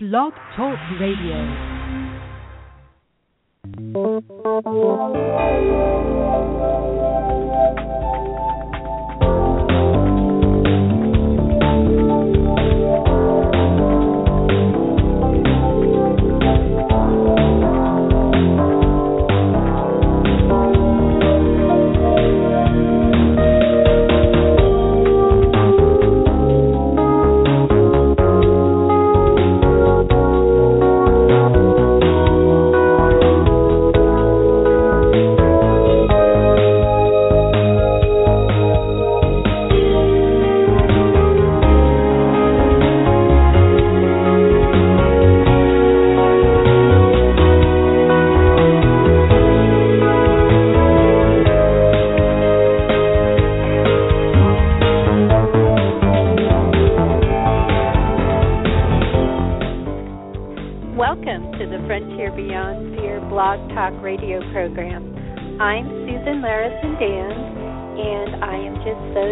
Blog Talk Radio.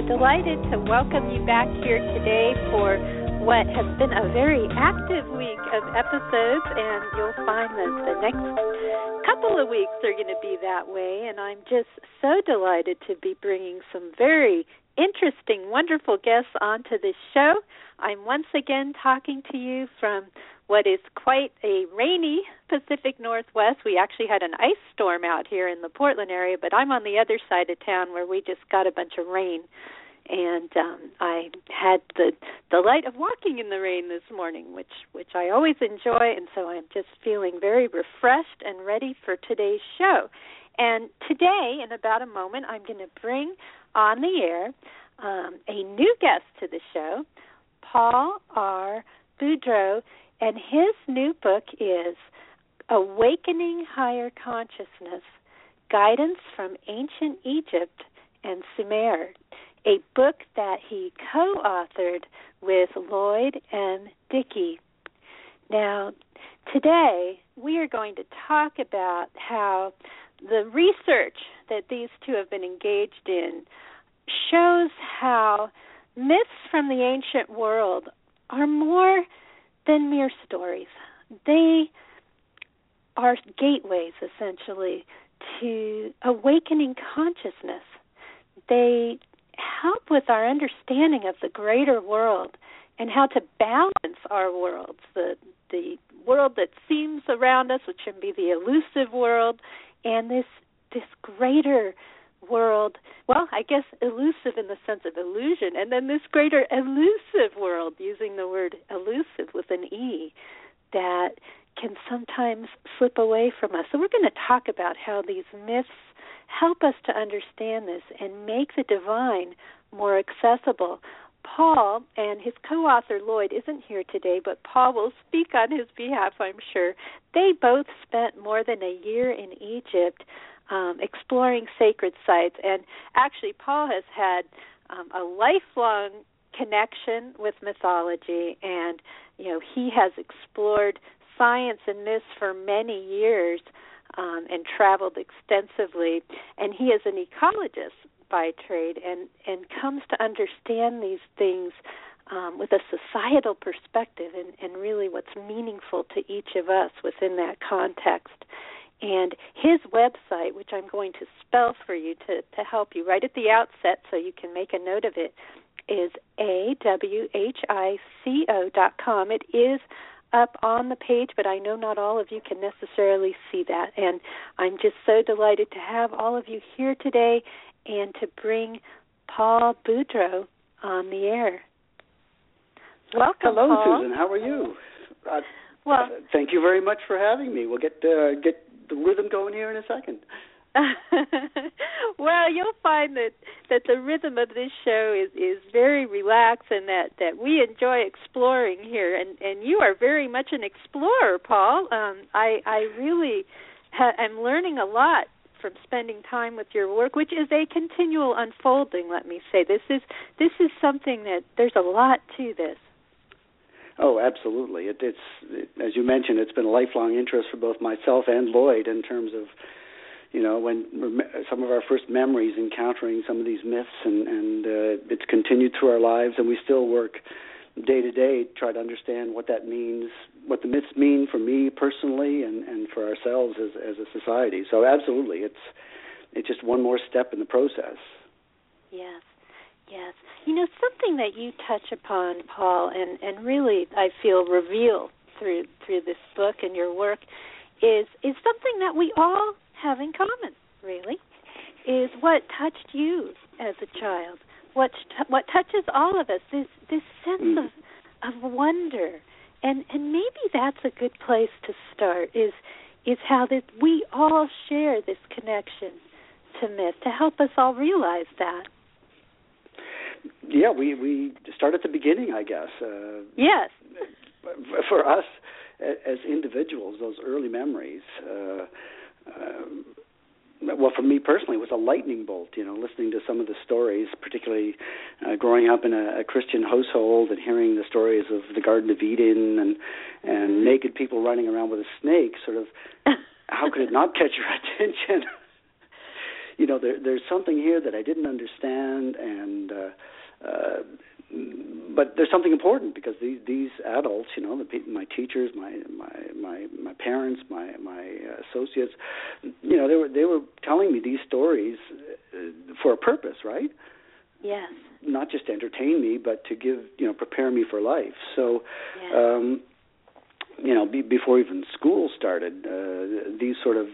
Delighted to welcome you back here today for what has been a very active week of episodes, and you'll find that the next couple of weeks are going to be that way. And I'm just so delighted to be bringing some very interesting, wonderful guests onto this show. I'm once again talking to you from what is quite a rainy Pacific Northwest. We actually had an ice storm out here in the Portland area, but I'm on the other side of town where we just got a bunch of rain. And um I had the delight of walking in the rain this morning, which which I always enjoy, and so I'm just feeling very refreshed and ready for today's show. And today, in about a moment, I'm going to bring on the air um, a new guest to the show, Paul R. Boudreau and his new book is Awakening Higher Consciousness Guidance from Ancient Egypt and Sumer, a book that he co authored with Lloyd M. Dickie. Now, today we are going to talk about how the research that these two have been engaged in shows how myths from the ancient world are more than mere stories. They are gateways, essentially, to awakening consciousness. They help with our understanding of the greater world and how to balance our worlds the the world that seems around us which can be the elusive world and this this greater world. Well i guess elusive in the sense of illusion and then this greater elusive world using the word elusive with an e that can sometimes slip away from us. So we're going to talk about how these myths help us to understand this and make the divine more accessible Paul and his co author Lloyd isn't here today, but Paul will speak on his behalf, I'm sure. They both spent more than a year in Egypt um, exploring sacred sites. And actually, Paul has had um, a lifelong connection with mythology, and you know he has explored science and myths for many years um, and traveled extensively. And he is an ecologist by trade, and and comes to understand these things. Um, with a societal perspective and, and really what's meaningful to each of us within that context. And his website, which I'm going to spell for you to, to help you right at the outset so you can make a note of it, is awhico dot com. It is up on the page, but I know not all of you can necessarily see that. And I'm just so delighted to have all of you here today and to bring Paul Boudreau on the air. Welcome, Hello, Paul. Susan. How are you? Uh, well, uh, thank you very much for having me. We'll get uh, get the rhythm going here in a second. well, you'll find that that the rhythm of this show is is very relaxed, and that that we enjoy exploring here. And and you are very much an explorer, Paul. Um, I I really ha- am learning a lot from spending time with your work, which is a continual unfolding. Let me say this is this is something that there's a lot to this. Oh, absolutely. It, it's it, as you mentioned, it's been a lifelong interest for both myself and Lloyd in terms of, you know, when some of our first memories encountering some of these myths, and and uh, it's continued through our lives, and we still work day to day to try to understand what that means, what the myths mean for me personally, and and for ourselves as as a society. So absolutely, it's it's just one more step in the process. Yes. Yes. You know, something that you touch upon, Paul, and, and really I feel revealed through through this book and your work is is something that we all have in common, really. Is what touched you as a child. What what touches all of us this this sense mm. of of wonder. And and maybe that's a good place to start is is how that we all share this connection to myth to help us all realize that yeah, we we start at the beginning, I guess. Uh, yes. For us as individuals, those early memories. Uh, uh, well, for me personally, it was a lightning bolt. You know, listening to some of the stories, particularly uh, growing up in a, a Christian household and hearing the stories of the Garden of Eden and and mm-hmm. naked people running around with a snake. Sort of, how could it not catch your attention? you know, there, there's something here that I didn't understand, and uh, uh, but there's something important because these these adults, you know, the my teachers, my my my my parents, my my associates, you know, they were they were telling me these stories uh, for a purpose, right? Yes. Not just to entertain me, but to give you know prepare me for life. So. Yes. Um, you know, be, before even school started, uh, these sort of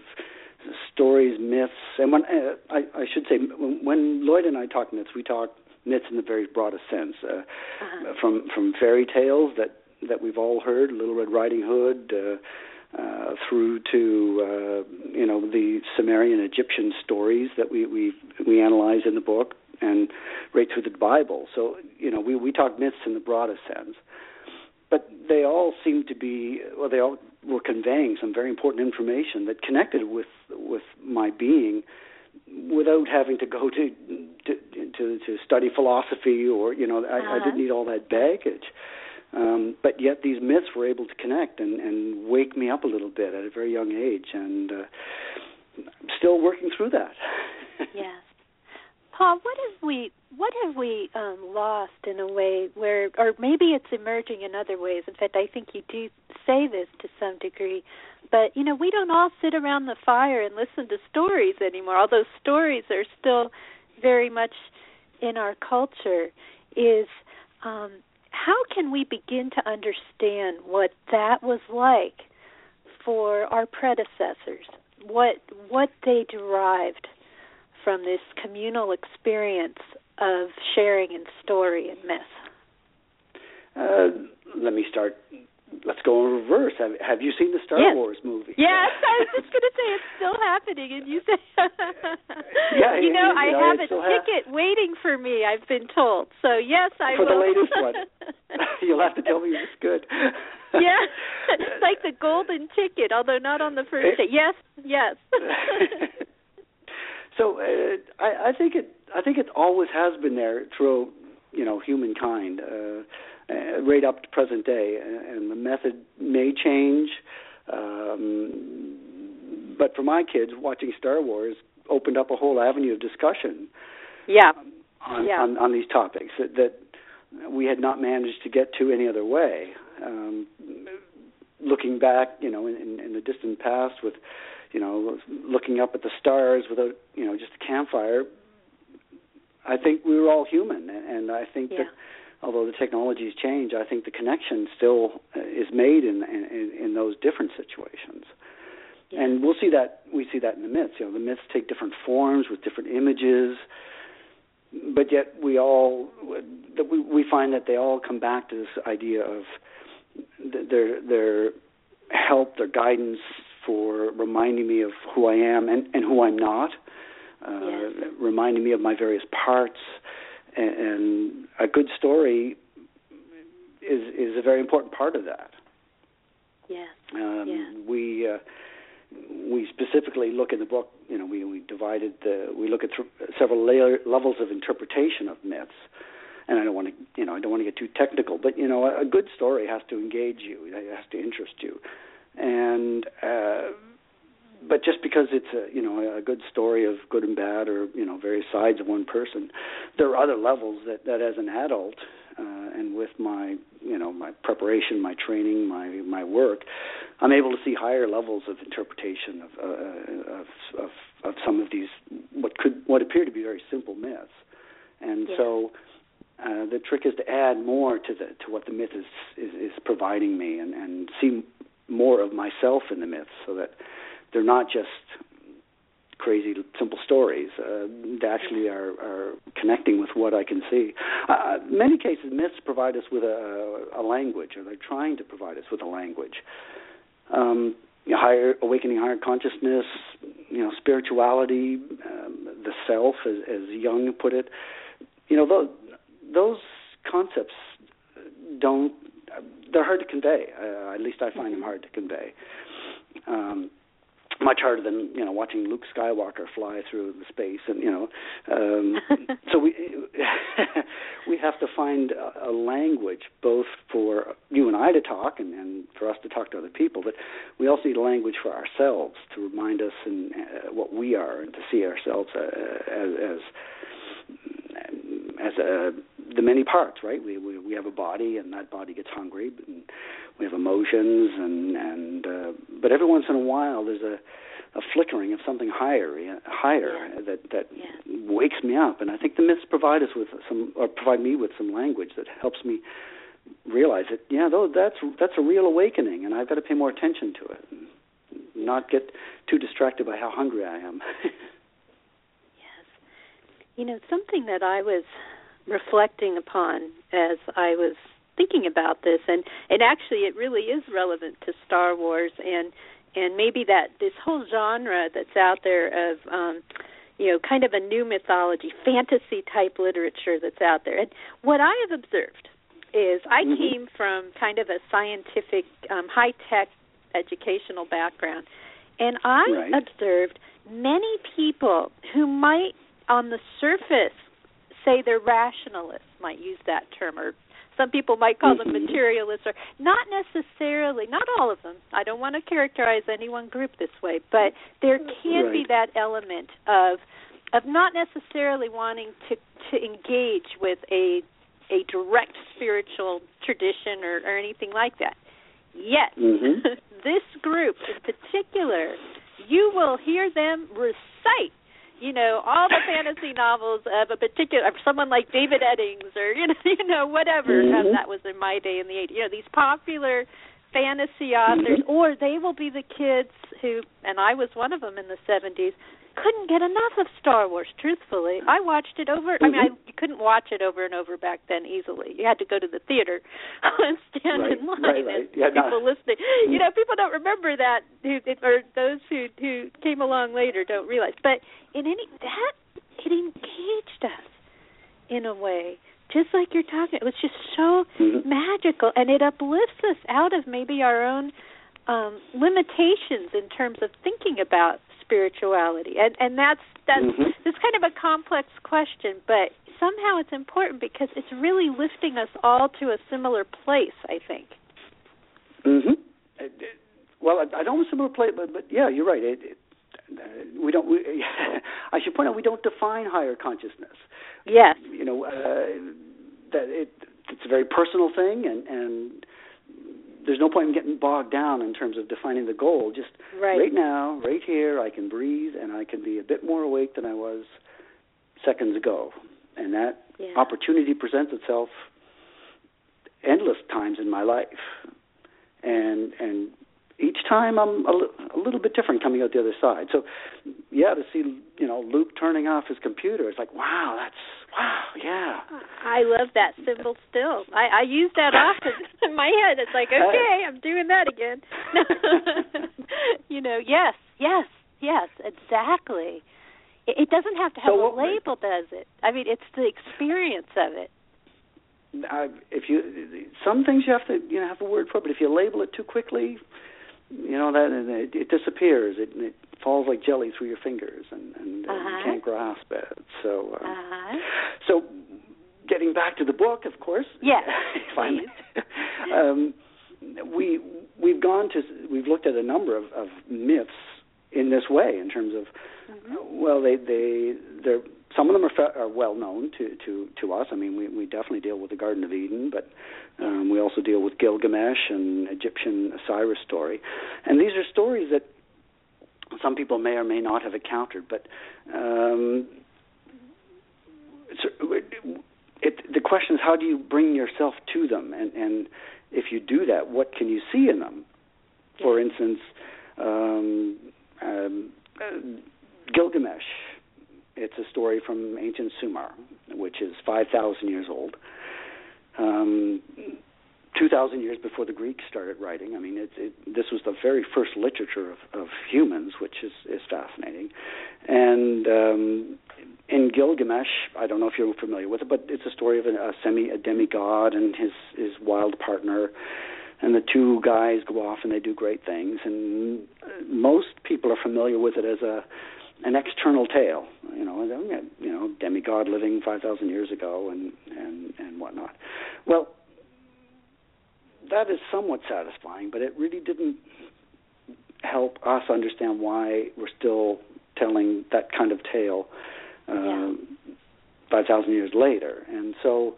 stories, myths, and when uh, I, I should say, when, when Lloyd and I talk myths, we talk myths in the very broadest sense, uh, uh-huh. from from fairy tales that that we've all heard, Little Red Riding Hood, uh, uh, through to uh, you know the Sumerian Egyptian stories that we we we analyze in the book, and right through the Bible. So you know we we talk myths in the broadest sense, but they all seem to be well they all were conveying some very important information that connected with with my being without having to go to to to, to study philosophy or you know I, uh-huh. I didn't need all that baggage. Um, but yet these myths were able to connect and, and wake me up a little bit at a very young age, and uh, I'm still working through that. yes, Paul, what have we what have we um, lost in a way where, or maybe it's emerging in other ways. In fact, I think you do say this to some degree, but you know we don't all sit around the fire and listen to stories anymore although stories are still very much in our culture is um how can we begin to understand what that was like for our predecessors? What what they derived from this communal experience of sharing in story and myth? Uh, let me start let's go in reverse. Have, have you seen the Star yes. Wars movie? Yes, I was just going to say it's still happening, and you say, yeah, you know, you I know, have a ticket ha- waiting for me. I've been told. So yes, I for will. the latest one. You'll have to tell me it's good. yeah, it's like the golden ticket, although not on the first day. Yes, yes. so uh, I, I think it. I think it always has been there through, you know, humankind. Uh, right up to present day, and the method may change. Um, but for my kids, watching Star Wars opened up a whole avenue of discussion. Yeah. On, yeah. on, on these topics that, that we had not managed to get to any other way. Um, looking back, you know, in, in, in the distant past, with you know, looking up at the stars without, you know, just a campfire. I think we were all human, and I think yeah. that although the technologies change, I think the connection still uh, is made in in, in those different situations. Yeah. And we'll see that we see that in the myths. You know, the myths take different forms with different images, but yet we all we we find that they all come back to this idea of their their help, their guidance for reminding me of who I am and, and who I'm not, uh, yes. reminding me of my various parts, and, and a good story is is a very important part of that. Yeah. Um, yeah. We uh, we specifically look in the book. You know, we we divided the we look at th- several layer, levels of interpretation of myths. And I don't want to, you know, I don't want to get too technical, but you know, a, a good story has to engage you. It has to interest you, and uh, but just because it's a you know a good story of good and bad or you know various sides of one person, there are other levels that that as an adult uh, and with my you know my preparation, my training, my my work, I'm able to see higher levels of interpretation of uh, of, of of some of these what could what appear to be very simple myths, and yeah. so. Uh, the trick is to add more to the to what the myth is is, is providing me, and, and see more of myself in the myths, so that they're not just crazy simple stories. Uh, they actually are, are connecting with what I can see. Uh, many cases, myths provide us with a, a language, or they're trying to provide us with a language. Um, higher awakening, higher consciousness, you know, spirituality, um, the self, as, as Jung put it. You know, those, those concepts don't. They're hard to convey. Uh, at least I find them hard to convey. Um, much harder than you know watching Luke Skywalker fly through the space, and you know, um, so we we have to find a, a language both for you and I to talk, and, and for us to talk to other people, but we also need a language for ourselves to remind us and uh, what we are, and to see ourselves uh, as as as a, the many parts, right? We, we we have a body, and that body gets hungry, and we have emotions, and and uh, but every once in a while there's a a flickering of something higher, higher yeah. that that yeah. wakes me up, and I think the myths provide us with some, or provide me with some language that helps me realize that yeah, though that's that's a real awakening, and I've got to pay more attention to it, and not get too distracted by how hungry I am. yes, you know something that I was reflecting upon as I was thinking about this and and actually it really is relevant to Star Wars and and maybe that this whole genre that's out there of um you know kind of a new mythology fantasy type literature that's out there and what I have observed is I mm-hmm. came from kind of a scientific um high tech educational background and I right. observed many people who might on the surface say they're rationalists might use that term or some people might call them mm-hmm. materialists or not necessarily not all of them i don't want to characterize any one group this way but there can right. be that element of of not necessarily wanting to to engage with a a direct spiritual tradition or, or anything like that yet mm-hmm. this group in particular you will hear them recite you know all the fantasy novels of a particular of someone like David Eddings or you know you know whatever mm-hmm. um, that was in my day in the 80s you know these popular fantasy authors mm-hmm. or they will be the kids who and I was one of them in the 70s couldn't get enough of Star Wars. Truthfully, I watched it over. Mm-hmm. I mean, I you couldn't watch it over and over back then easily. You had to go to the theater and stand right, in line. Right, right. And yeah, people no. listening, you know, people don't remember that, who, or those who who came along later don't realize. But in any that it engaged us in a way just like you're talking it was just so mm-hmm. magical and it uplifts us out of maybe our own um limitations in terms of thinking about spirituality. And and that's that's mm-hmm. kind of a complex question but somehow it's important because it's really lifting us all to a similar place i think. Mhm well I, don't want similar place but but yeah you're right. It, it, we don't we, I should point out we don't define higher consciousness. Yes. You know uh, that it it's a very personal thing and and there's no point in getting bogged down in terms of defining the goal. Just right, right now, right here, I can breathe and I can be a bit more awake than I was seconds ago. And that yeah. opportunity presents itself endless times in my life. And and each time I'm a, li- a little bit different coming out the other side. So yeah, to see you know Luke turning off his computer, it's like wow, that's wow, yeah. I love that symbol still. I, I use that often in my head. It's like, okay, I'm doing that again. you know, yes, yes, yes, exactly. It, it doesn't have to have So a label, does it? I mean, it's the experience of it. I, if you some things you have to you know have a word for, but if you label it too quickly, you know that it, it disappears. It, it falls like jelly through your fingers, and, and uh, Uh-huh. you can't grasp it. So, uh, Uh-huh. so getting back to the book, of course. Yes, finally. um, we we've gone to we've looked at a number of, of myths in this way in terms of Mhm. well they they they're some of them are, are well known to, to, to us. I mean, we, we definitely deal with the Garden of Eden, but um, we also deal with Gilgamesh and Egyptian Osiris story. And these are stories that some people may or may not have encountered, but um, it, the question is how do you bring yourself to them, and, and if you do that, what can you see in them? For instance, um, um, uh, Gilgamesh. It's a story from ancient Sumer, which is 5,000 years old. Um, 2,000 years before the Greeks started writing. I mean, it, it, this was the very first literature of, of humans, which is, is fascinating. And um, in Gilgamesh, I don't know if you're familiar with it, but it's a story of a, a semi a demigod and his his wild partner, and the two guys go off and they do great things. And most people are familiar with it as a an external tale, you know, you know, demigod living five thousand years ago and and and whatnot. Well, that is somewhat satisfying, but it really didn't help us understand why we're still telling that kind of tale uh, yeah. 5,000 years later. And so,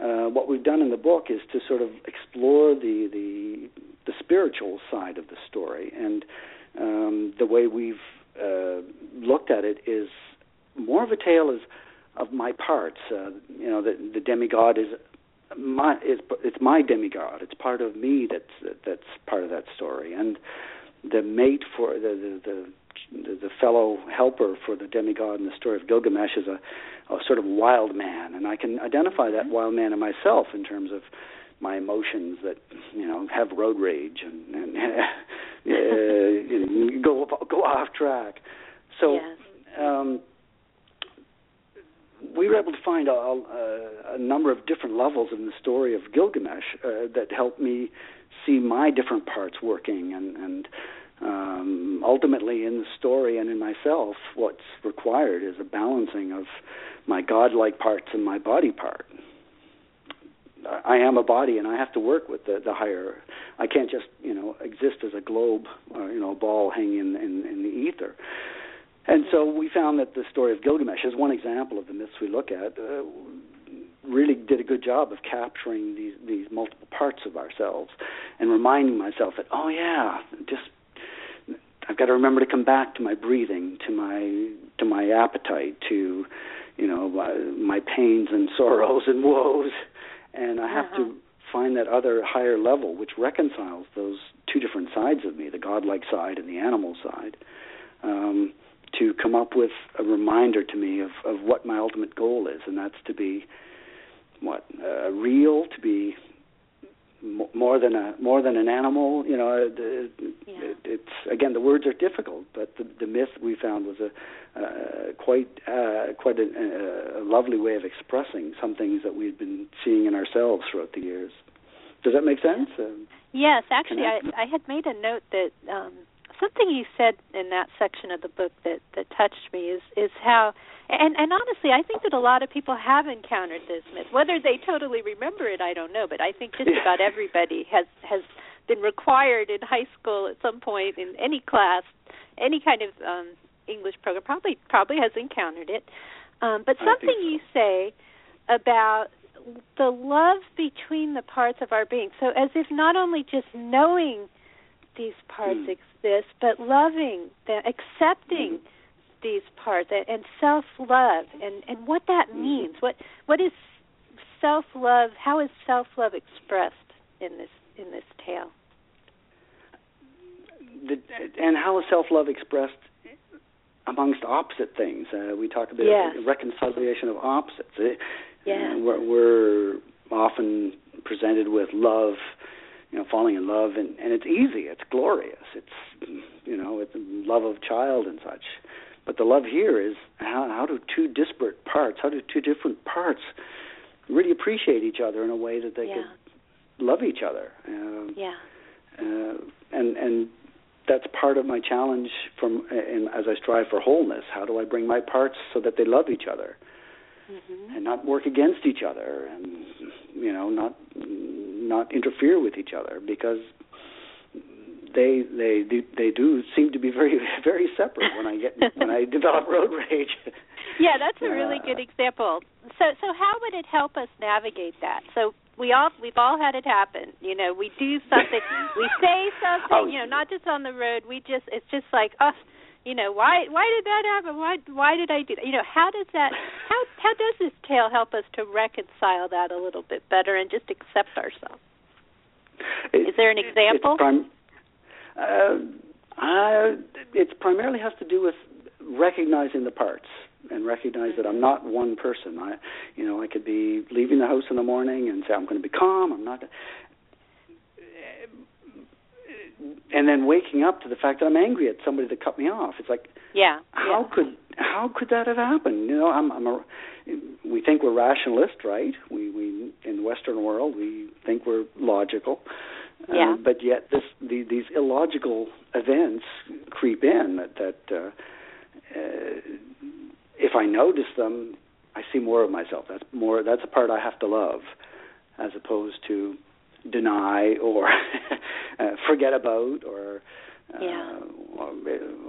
uh, what we've done in the book is to sort of explore the the, the spiritual side of the story, and um, the way we've uh, looked at it is more of a tale of of my parts. Uh, you know, the, the demigod is my it's it's my demigod. It's part of me that's that's part of that story, and the mate for the the the, the fellow helper for the demigod in the story of Gilgamesh is a, a sort of wild man, and I can identify that mm-hmm. wild man in myself in terms of my emotions that you know have road rage and, and uh, you know, go go off track. So. Yes. Um, we were able to find a, a, a number of different levels in the story of Gilgamesh uh, that helped me see my different parts working and and um, ultimately in the story and in myself what's required is a balancing of my godlike parts and my body part I am a body and I have to work with the, the higher I can't just you know exist as a globe or you know ball hanging in, in, in the ether and so we found that the story of Gilgamesh is one example of the myths we look at. Uh, really did a good job of capturing these these multiple parts of ourselves and reminding myself that oh yeah just I've got to remember to come back to my breathing to my to my appetite to you know my, my pains and sorrows and woes and I have uh-huh. to find that other higher level which reconciles those two different sides of me the godlike side and the animal side um to come up with a reminder to me of, of what my ultimate goal is, and that's to be what uh, real, to be m- more than a more than an animal. You know, the, yeah. it, it's again the words are difficult, but the, the myth we found was a uh, quite uh, quite a, a lovely way of expressing some things that we've been seeing in ourselves throughout the years. Does that make sense? Um, yes, actually, I, I had made a note that. Um, something you said in that section of the book that that touched me is is how and and honestly I think that a lot of people have encountered this myth whether they totally remember it I don't know but I think just about everybody has has been required in high school at some point in any class any kind of um English program probably probably has encountered it um but something so. you say about the love between the parts of our being so as if not only just knowing these parts mm. exist, but loving them, accepting mm. These parts, and self love, and and what that mm. means. What what is self love? How is self love expressed in this in this tale? The, and how is self love expressed amongst opposite things? Uh, we talk about yes. reconciliation of opposites. Uh, yeah. we're, we're often presented with love you know falling in love and and it's easy it's glorious it's you know it's love of child and such but the love here is how how do two disparate parts how do two different parts really appreciate each other in a way that they yeah. could love each other um, yeah uh, and and that's part of my challenge from and as I strive for wholeness how do I bring my parts so that they love each other mm-hmm. and not work against each other and you know not not interfere with each other because they they do, they do seem to be very very separate when I get when I develop road rage. yeah, that's a really good example. So, so how would it help us navigate that? So we all we've all had it happen. You know, we do something, we say something. Oh. You know, not just on the road. We just it's just like, oh, you know, why why did that happen? Why why did I do that? You know, how does that how how does this tale help us to reconcile that a little bit better and just accept ourselves? It- Is there an example? It's prim- uh, uh, it primarily has to do with recognizing the parts and recognize that I'm not one person. I, you know, I could be leaving the house in the morning and say I'm going to be calm. I'm not. And then waking up to the fact that I'm angry at somebody that cut me off. It's like, Yeah. how yeah. could how could that have happened? You know, I'm, I'm a, we think we're rationalist, right? We we in the Western world we think we're logical, Yeah. uh, but yet this the, these illogical events creep in that that uh, uh, if I notice them, I see more of myself. That's more that's a part I have to love, as opposed to deny or uh, forget about or uh, Yeah. or,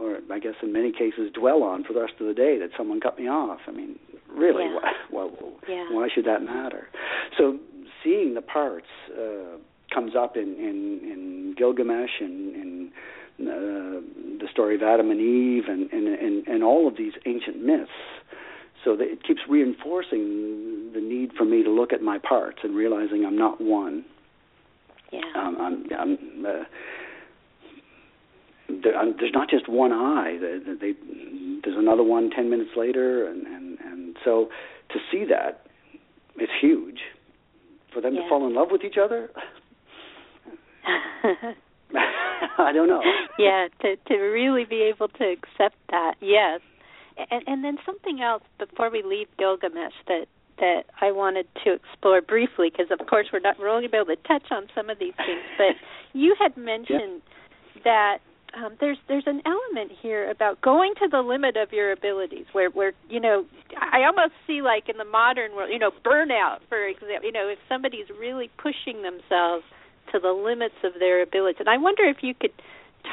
or I guess in many cases dwell on for the rest of the day that someone cut me off. I mean, really, Yeah. why, why, Yeah. why should that matter? So seeing the parts uh, comes up in in, in Gilgamesh and in uh, the story of Adam and Eve and, and and and all of these ancient myths. So that it keeps reinforcing the need for me to look at my parts and realizing I'm not one. Yeah. Um, I'm, I'm, uh, there, I'm, there's not just one I. They, they, there's another one ten minutes later, and, and and so to see that is huge. For them Yeah. to fall in love with each other, I don't know. yeah, to to really be able to accept that. Yes. And and then something else before we leave Gilgamesh that that I wanted to explore briefly because of course we're not we're only going to be able to touch on some of these things, but you had mentioned that um, there's there's an element here about going to the limit of your abilities, where where you know I almost see like in the modern world, you know, burnout, for example. You know, if somebody's really pushing themselves to the limits of their ability. and I wonder if you could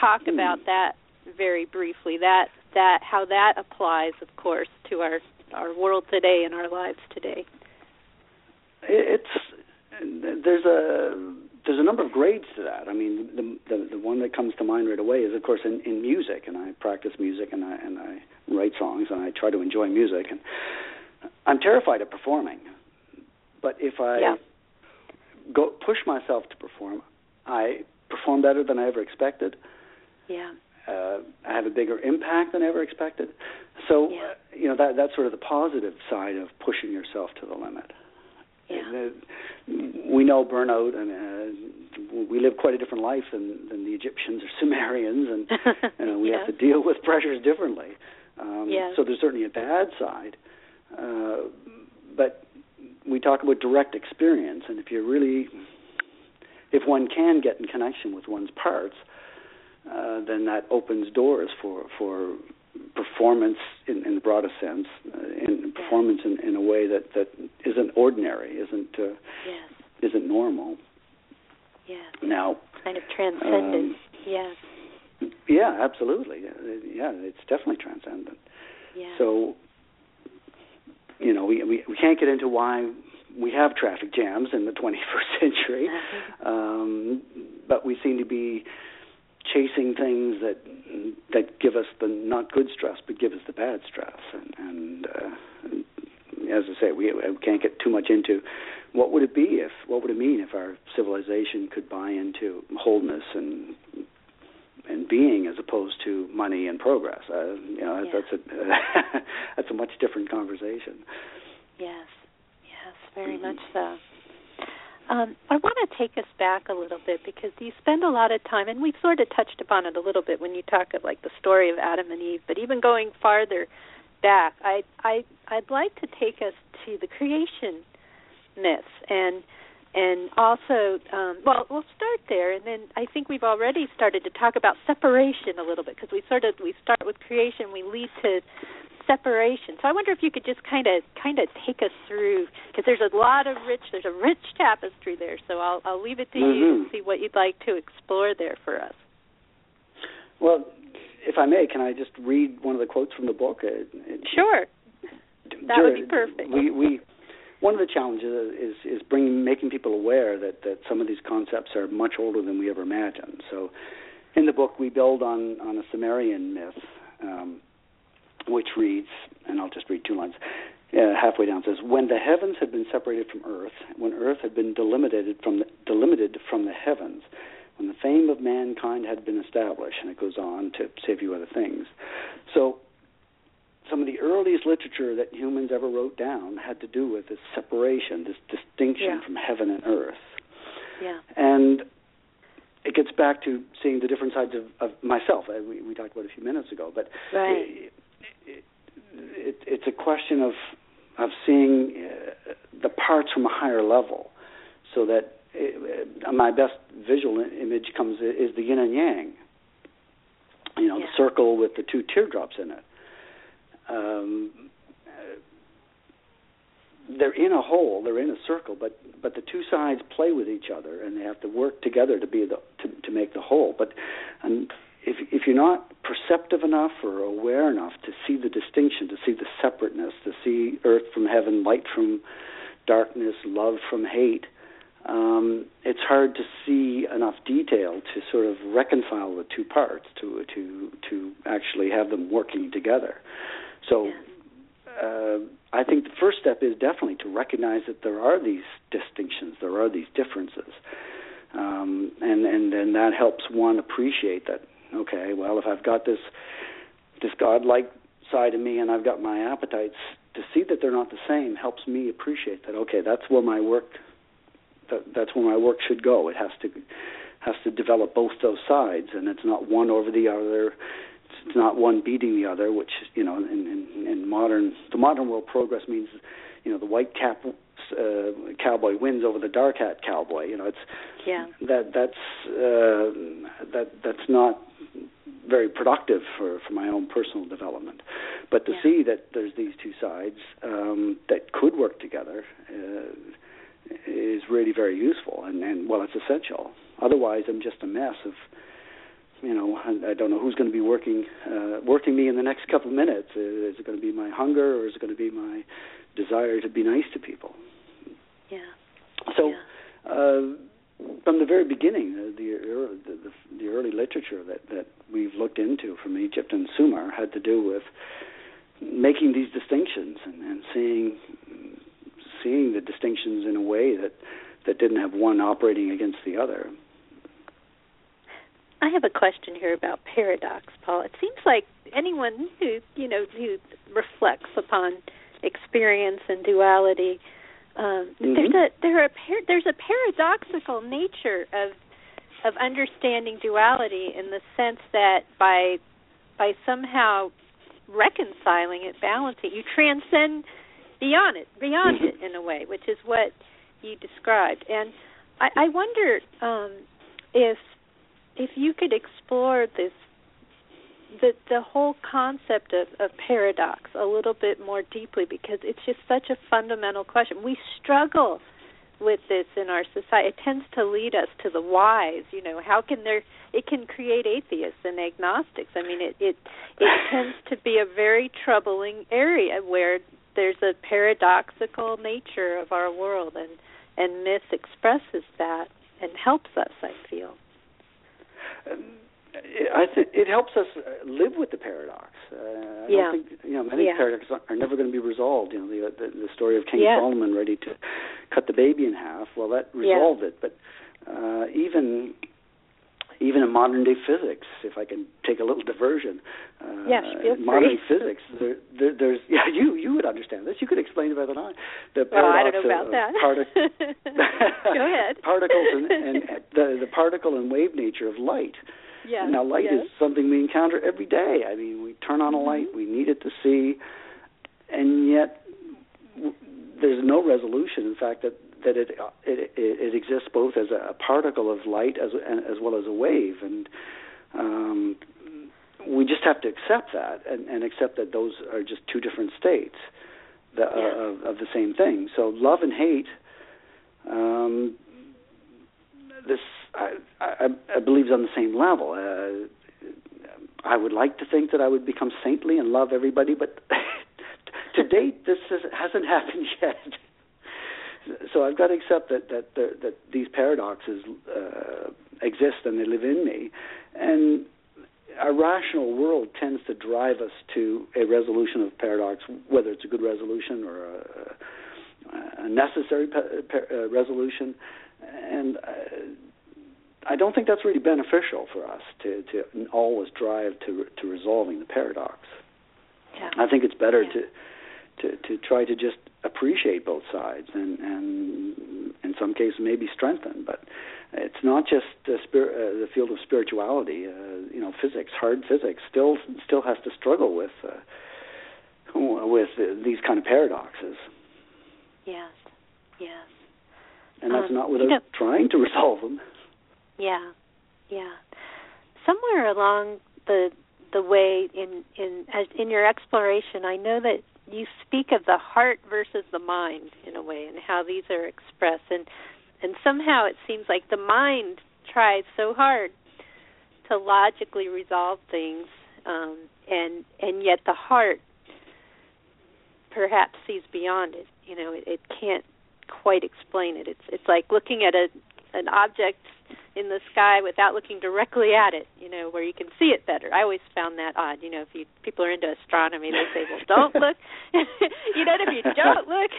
talk Hmm. about that very briefly. That that how that applies, of course, to our our world today and our lives today. it's there's a there's a number of grades to that. I mean, the the, the one that comes to mind right away is, of course, in, in music, and I practice music, and I and I write songs, and I try to enjoy music, and I'm terrified of performing. But if I Yeah. Go push myself to perform, I perform better than I ever expected. Yeah. Uh, I have a bigger impact than I ever expected. So, Yeah. uh, you know, that that's sort of the positive side of pushing yourself to the limit. Yeah. Uh, we know burnout, and uh, we live quite a different life than than the Egyptians or Sumerians, and you know, we Yeah. have to deal with pressures differently. Um, Yeah. So there's certainly a bad side, uh, but we talk about direct experience, and if you're really, if one can get in connection with one's parts, uh, then that opens doors for for performance in, in the broadest sense, uh, in performance in, in a way that that isn't ordinary, isn't uh, yes. isn't normal. Yes. Now, Kind of transcendent. Um, yes. yeah, absolutely, Uh, yeah, it's definitely transcendent. Yeah. So, you know, we, we we can't get into why we have traffic jams in the 21st century, um, but we seem to be chasing things that that give us the not good stress, but give us the bad stress. And, and uh, as I say, we, we can't get too much into what would it be if what would it mean if our civilization could buy into wholeness and and being as opposed to money and progress. Uh, you know, Yeah. that's a that's a much different conversation. Yes, yes, very Mhm. much so. Um, I want to take us back a little bit because you spend a lot of time, and we've sort of touched upon it a little bit when you talk of like the story of Adam and Eve. But even going farther back, I I I'd like to take us to the creation myths and and also um, well we'll start there and then I think we've already started to talk about separation a little bit because we sort of we start with creation we lead to separation. So I wonder if you could just kind of kind of take us through because there's a lot of rich there's a rich tapestry there. So I'll I'll leave it to you to Mhm. see what you'd like to explore there for us. Well, if I may, can I just read one of the quotes from the book? It, it, Sure. that would be perfect. We we one of the challenges is is bringing making people aware that that some of these concepts are much older than we ever imagined. So, in the book, we build on on a Sumerian myth, um, which reads, and I'll just read two lines. Uh, halfway down says, "When the heavens had been separated from earth, when earth had been delimited from the, delimited from the heavens, when the fame of mankind had been established," and it goes on to say a few other things. So some of the earliest literature that humans ever wrote down had to do with this separation, this distinction yeah. from heaven and earth. Yeah. And it gets back to seeing the different sides of, of myself. Uh, we, we talked about it a few minutes ago, but right. it, it, it, it's a question of of seeing uh, the parts from a higher level, so that it, uh, my best visual image comes is the yin and yang. You know, yeah. the circle with the two teardrops in it um, they're in a hole, they're in a circle, but but the two sides play with each other, and they have to work together to be the to, to make the whole. But and if if you're not perceptive enough or aware enough to see the distinction, to see the separateness, to see earth from heaven, light from darkness, love from hate, um, it's hard to see enough detail to sort of reconcile the two parts, to to to actually have them working together. So uh, I think the first step is definitely to recognize that there are these distinctions, there are these differences, um, and and and that helps one appreciate that. Okay, well, if I've got this this godlike side of me, and I've got my appetites, to see that they're not the same helps me appreciate that. Okay, that's where my work that, that's where my work should go. It has to has to develop both those sides, and it's not one over the other it's not one beating the other, which you know, in, in, in modern the modern world, progress means you know the white cap uh, cowboy wins over the dark hat cowboy. You know, it's yeah. that that's uh, that that's not very productive for for my own personal development. But to yeah. see that there's these two sides um, that could work together uh, is really very useful, and, and well, it's essential. Otherwise, I'm just a mess of you know, I, I don't know who's going to be working uh, working me in the next couple of minutes. Is it going to be my hunger, or is it going to be my desire to be nice to people? Yeah. So, yeah. Uh, from the very beginning, uh, the, the, the the early literature that that we've looked into from Egypt and Sumer had to do with making these distinctions and, and seeing seeing the distinctions in a way that that didn't have one operating against the other. I have a question here about paradox, Paul. It seems like anyone who you know who reflects upon experience and duality, um, mm-hmm. there's a there are par- there's a paradoxical nature of of understanding duality in the sense that by by somehow reconciling it, balancing, it, you transcend beyond it, beyond mm-hmm. it in a way, which is what you described. And I, I wonder um, if if you could explore this the the whole concept of, of paradox a little bit more deeply because it's just such a fundamental question. We struggle with this in our society. It tends to lead us to the whys. You know, how can there? It can create atheists and agnostics. I mean, it it it tends to be a very troubling area where there's a paradoxical nature of our world, and and myth expresses that and helps us. I feel. I think it helps us live with the paradox. Uh, I yeah. don't think you know many yeah. paradoxes are never going to be resolved. You know the the, the story of King yeah. Solomon ready to cut the baby in half. Well, that resolved yeah. it. But uh, even even in modern day physics, if I can take a little diversion, uh, yes, modern physics, there, there, there's yeah, you you would understand this. You could explain it better than I. The well, I don't know about of that. Partic- Go ahead. particles and, and the the particle and wave nature of light. Yeah. Now, light yes. is something we encounter every day. I mean, we turn on a light, mm-hmm. we need it to see, and yet w- there's no resolution. In fact, that that it it, it exists both as a particle of light as as well as a wave, and um, we just have to accept that and, and accept that those are just two different states the, yeah. uh, of, of the same thing. So, love and hate. Um, this I, I, I believe is on the same level. Uh, I would like to think that I would become saintly and love everybody, but to date, this has, hasn't happened yet. So I've got to accept that that that these paradoxes uh, exist and they live in me, and our rational world tends to drive us to a resolution of paradox, whether it's a good resolution or a, a necessary pa- pa- uh, resolution, and. Uh, I don't think that's really beneficial for us to, to always drive to to resolving the paradox. Yeah. I think it's better yeah. to to to try to just appreciate both sides and and in some cases maybe strengthen. But it's not just the spirit uh, the field of spirituality uh, you know physics hard physics still still has to struggle with uh, with uh, these kind of paradoxes. Yes. Yes. And that's um, not without you know, trying to resolve them. Yeah. Yeah. Somewhere along the the way in in as in your exploration I know that you speak of the heart versus the mind in a way and how these are expressed. And and somehow it seems like the mind tries so hard to logically resolve things um and and yet the heart perhaps sees beyond it. You know it, it can't quite explain it. It's it's like looking at a an object in the sky without looking directly at it, you know, where you can see it better. I always found that odd. You know, if you people are into astronomy, they say, "Well, don't look." you know, if you don't look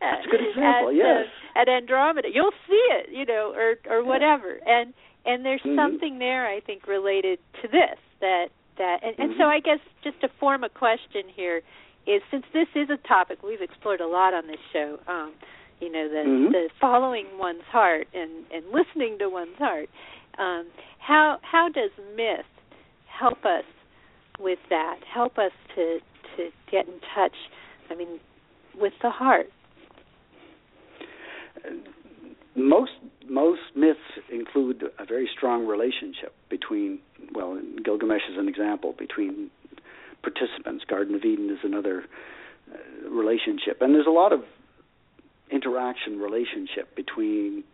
That's a good example. at, yes. Uh, at Andromeda, you'll see it, you know, or or whatever. And and there's mm-hmm. something there I think related to this that that and, and mm-hmm. so I guess just to form a question here is since this is a topic we've explored a lot on this show, um, you know the mm-hmm. the following one's heart and and listening to one's heart. Um how how does myth help us with that? Help us to to get in touch i mean with the heart? Most most myths include a very strong relationship between well Gilgamesh is an example between participants. Garden of Eden is another uh, relationship. And there's a lot of interaction relationship between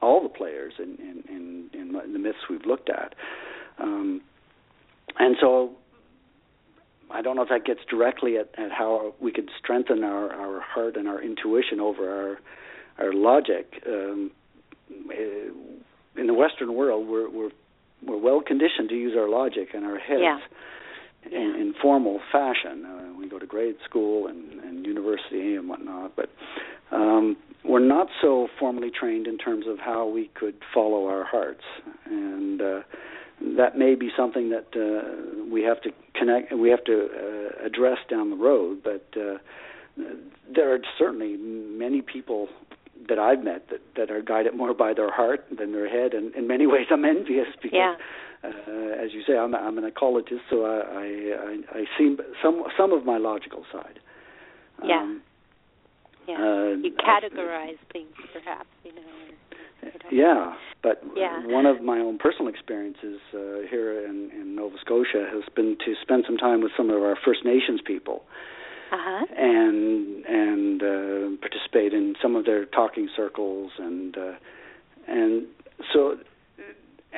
all the players in in, in, in the myths we've looked at. Um, and so I don't know if that gets directly at, at how we could strengthen our, our heart and our intuition over our our logic. Um, eh, in the Western world, we're we're we're well conditioned to use our logic and our heads yeah. in, in formal fashion. Uh, we go to grade school and, and university and whatnot, but um, we're not so formally trained in terms of how we could follow our hearts, and uh, that may be something that uh, we have to connect, we have to uh, address down the road. But uh, there are certainly many people that I've met that that are guided more by their heart than their head, and in many ways I'm envious because. Yeah. Uh, as you say, I'm, I'm an ecologist, so I, I, I, I see some some of my logical side. Um, yeah. Uh, you categorize things, perhaps, you know. Or, yeah, but yeah. one of my own personal experiences uh, here in, in Nova Scotia has been to spend some time with some of our First Nations people, uh-huh. and and uh, participate in some of their talking circles, and uh, and so,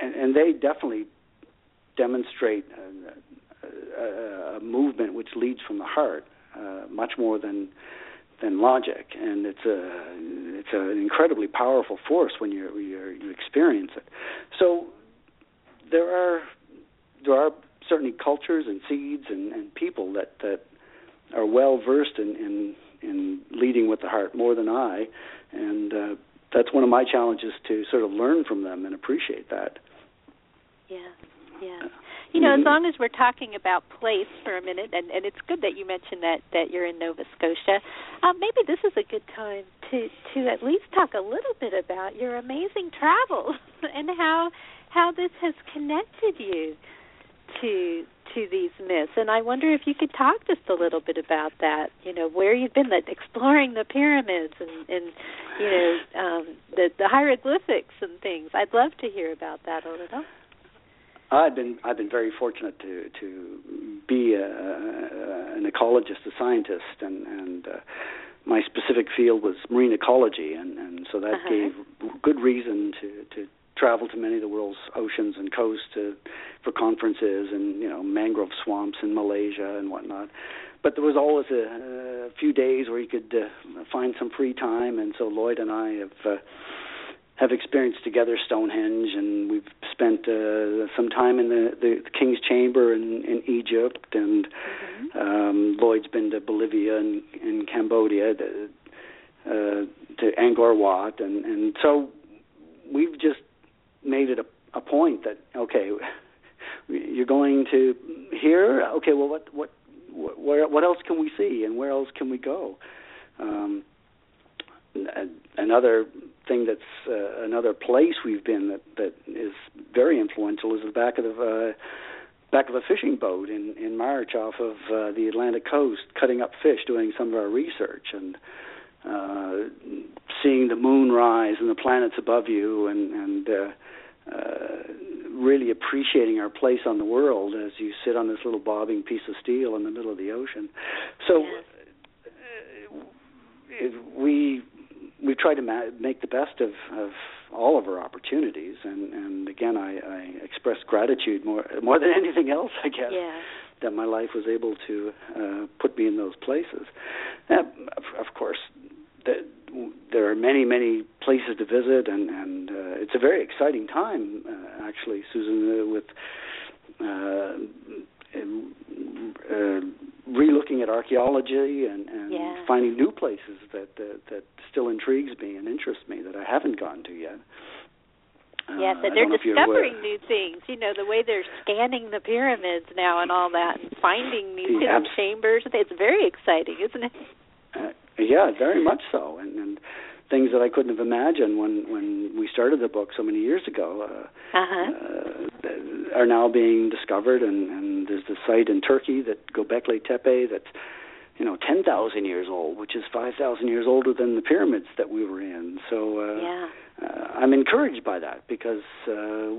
and, and they definitely demonstrate a, a, a movement which leads from the heart, uh, much more than than logic, and it's a it's an incredibly powerful force when you you experience it. So there are there are certainly cultures and seeds and, and people that that are well versed in, in in leading with the heart more than I, and uh, that's one of my challenges to sort of learn from them and appreciate that. Yeah, yeah. You know, as long as we're talking about place for a minute, and, and it's good that you mentioned that that you're in Nova Scotia. Uh, maybe this is a good time to to at least talk a little bit about your amazing travels and how how this has connected you to to these myths. And I wonder if you could talk just a little bit about that. You know, where you've been, that exploring the pyramids and and you know um, the the hieroglyphics and things. I'd love to hear about that a little. I've been I've been very fortunate to to be a, a, an ecologist, a scientist, and and uh, my specific field was marine ecology, and and so that uh-huh. gave good reason to to traveled to many of the world's oceans and coasts to, for conferences and you know mangrove swamps in Malaysia and whatnot. But there was always a, a few days where you could uh, find some free time, and so Lloyd and I have. Uh, have experienced together Stonehenge, and we've spent uh, some time in the, the King's Chamber in, in Egypt, and mm-hmm. um, Lloyd's been to Bolivia and, and Cambodia, to, uh, to Angkor Wat, and, and so we've just made it a, a point that okay, you're going to here. Okay, well, what what where what else can we see, and where else can we go? Um, another thing that's uh, another place we've been that that is very influential is the back of the uh, back of a fishing boat in in March off of uh, the Atlantic coast, cutting up fish, doing some of our research and uh, seeing the moon rise and the planets above you, and and uh, uh, really appreciating our place on the world as you sit on this little bobbing piece of steel in the middle of the ocean. So. Yeah. Uh, we we try to ma- make the best of, of all of our opportunities, and, and again, I, I express gratitude more more than anything else, I guess, yeah. that my life was able to uh, put me in those places. Now, of, of course, the, there are many, many places to visit, and, and uh, it's a very exciting time, uh, actually, Susan, uh, with uh, uh, relooking at archaeology and, and yeah. finding new places that, that that still intrigues me and interests me that I haven't gone to yet. Uh, yes, and they're discovering new things. You know, the way they're scanning the pyramids now and all that, and finding new hidden chambers. It's very exciting, isn't it? Uh, yeah, very much so, and, and things that I couldn't have imagined when when we started the book so many years ago uh, uh-huh. uh, are now being discovered. And, and there's the site in Turkey that Göbekli Tepe that's you know 10,000 years old, which is 5,000 years older than the pyramids that we were in. So uh, yeah. uh, I'm encouraged by that because uh,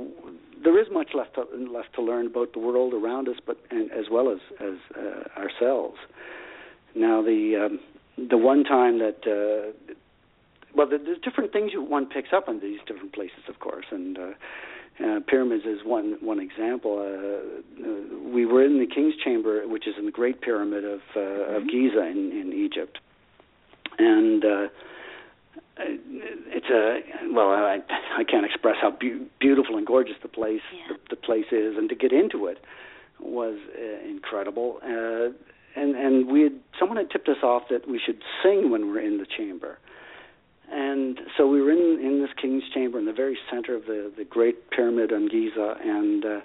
there is much left to, left to learn about the world around us, but and, as well as as uh, ourselves. Now the um, the one time that uh, well, there's different things you, one picks up on these different places, of course, and uh, uh, pyramids is one one example. Uh, uh, we were in the King's Chamber, which is in the Great Pyramid of uh, mm-hmm. of Giza in, in Egypt, and uh, it's a well, I I can't express how be- beautiful and gorgeous the place yeah. the, the place is, and to get into it was uh, incredible. Uh, and and we had someone had tipped us off that we should sing when we're in the chamber and so we were in in this king's chamber in the very center of the the great pyramid on Giza, and uh,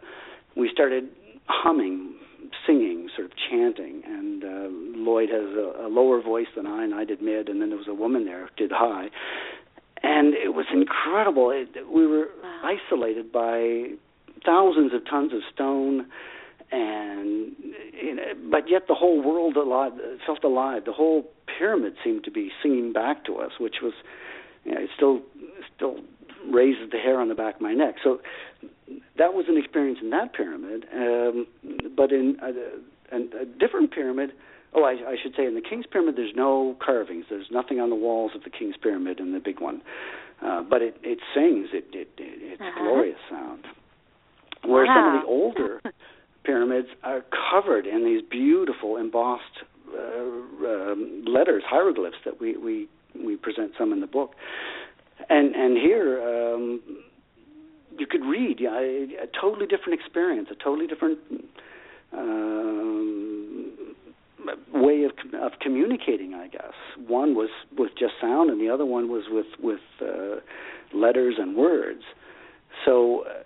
we started humming, singing, sort of chanting. And uh, Lloyd has a, a lower voice than I, and I did mid, and then there was a woman there who did high, and it was incredible. It, we were wow. isolated by thousands of tons of stone and you know, but yet the whole world alive felt alive. The whole pyramid seemed to be singing back to us, which was you know, it still still raises the hair on the back of my neck. So that was an experience in that pyramid, um, but in a, a, a different pyramid. Oh, I, I should say, in the King's Pyramid, there's no carvings. There's nothing on the walls of the King's Pyramid in the big one, uh, but it it sings. It it, it it's uh-huh. glorious sound. Where wow. some of the older pyramids are covered in these beautiful embossed uh, um, letters, hieroglyphs that we, we we present some in the book, and and here um, you could read yeah, a, a totally different experience, a totally different um, way of of communicating. I guess one was with just sound, and the other one was with with uh, letters and words. So uh,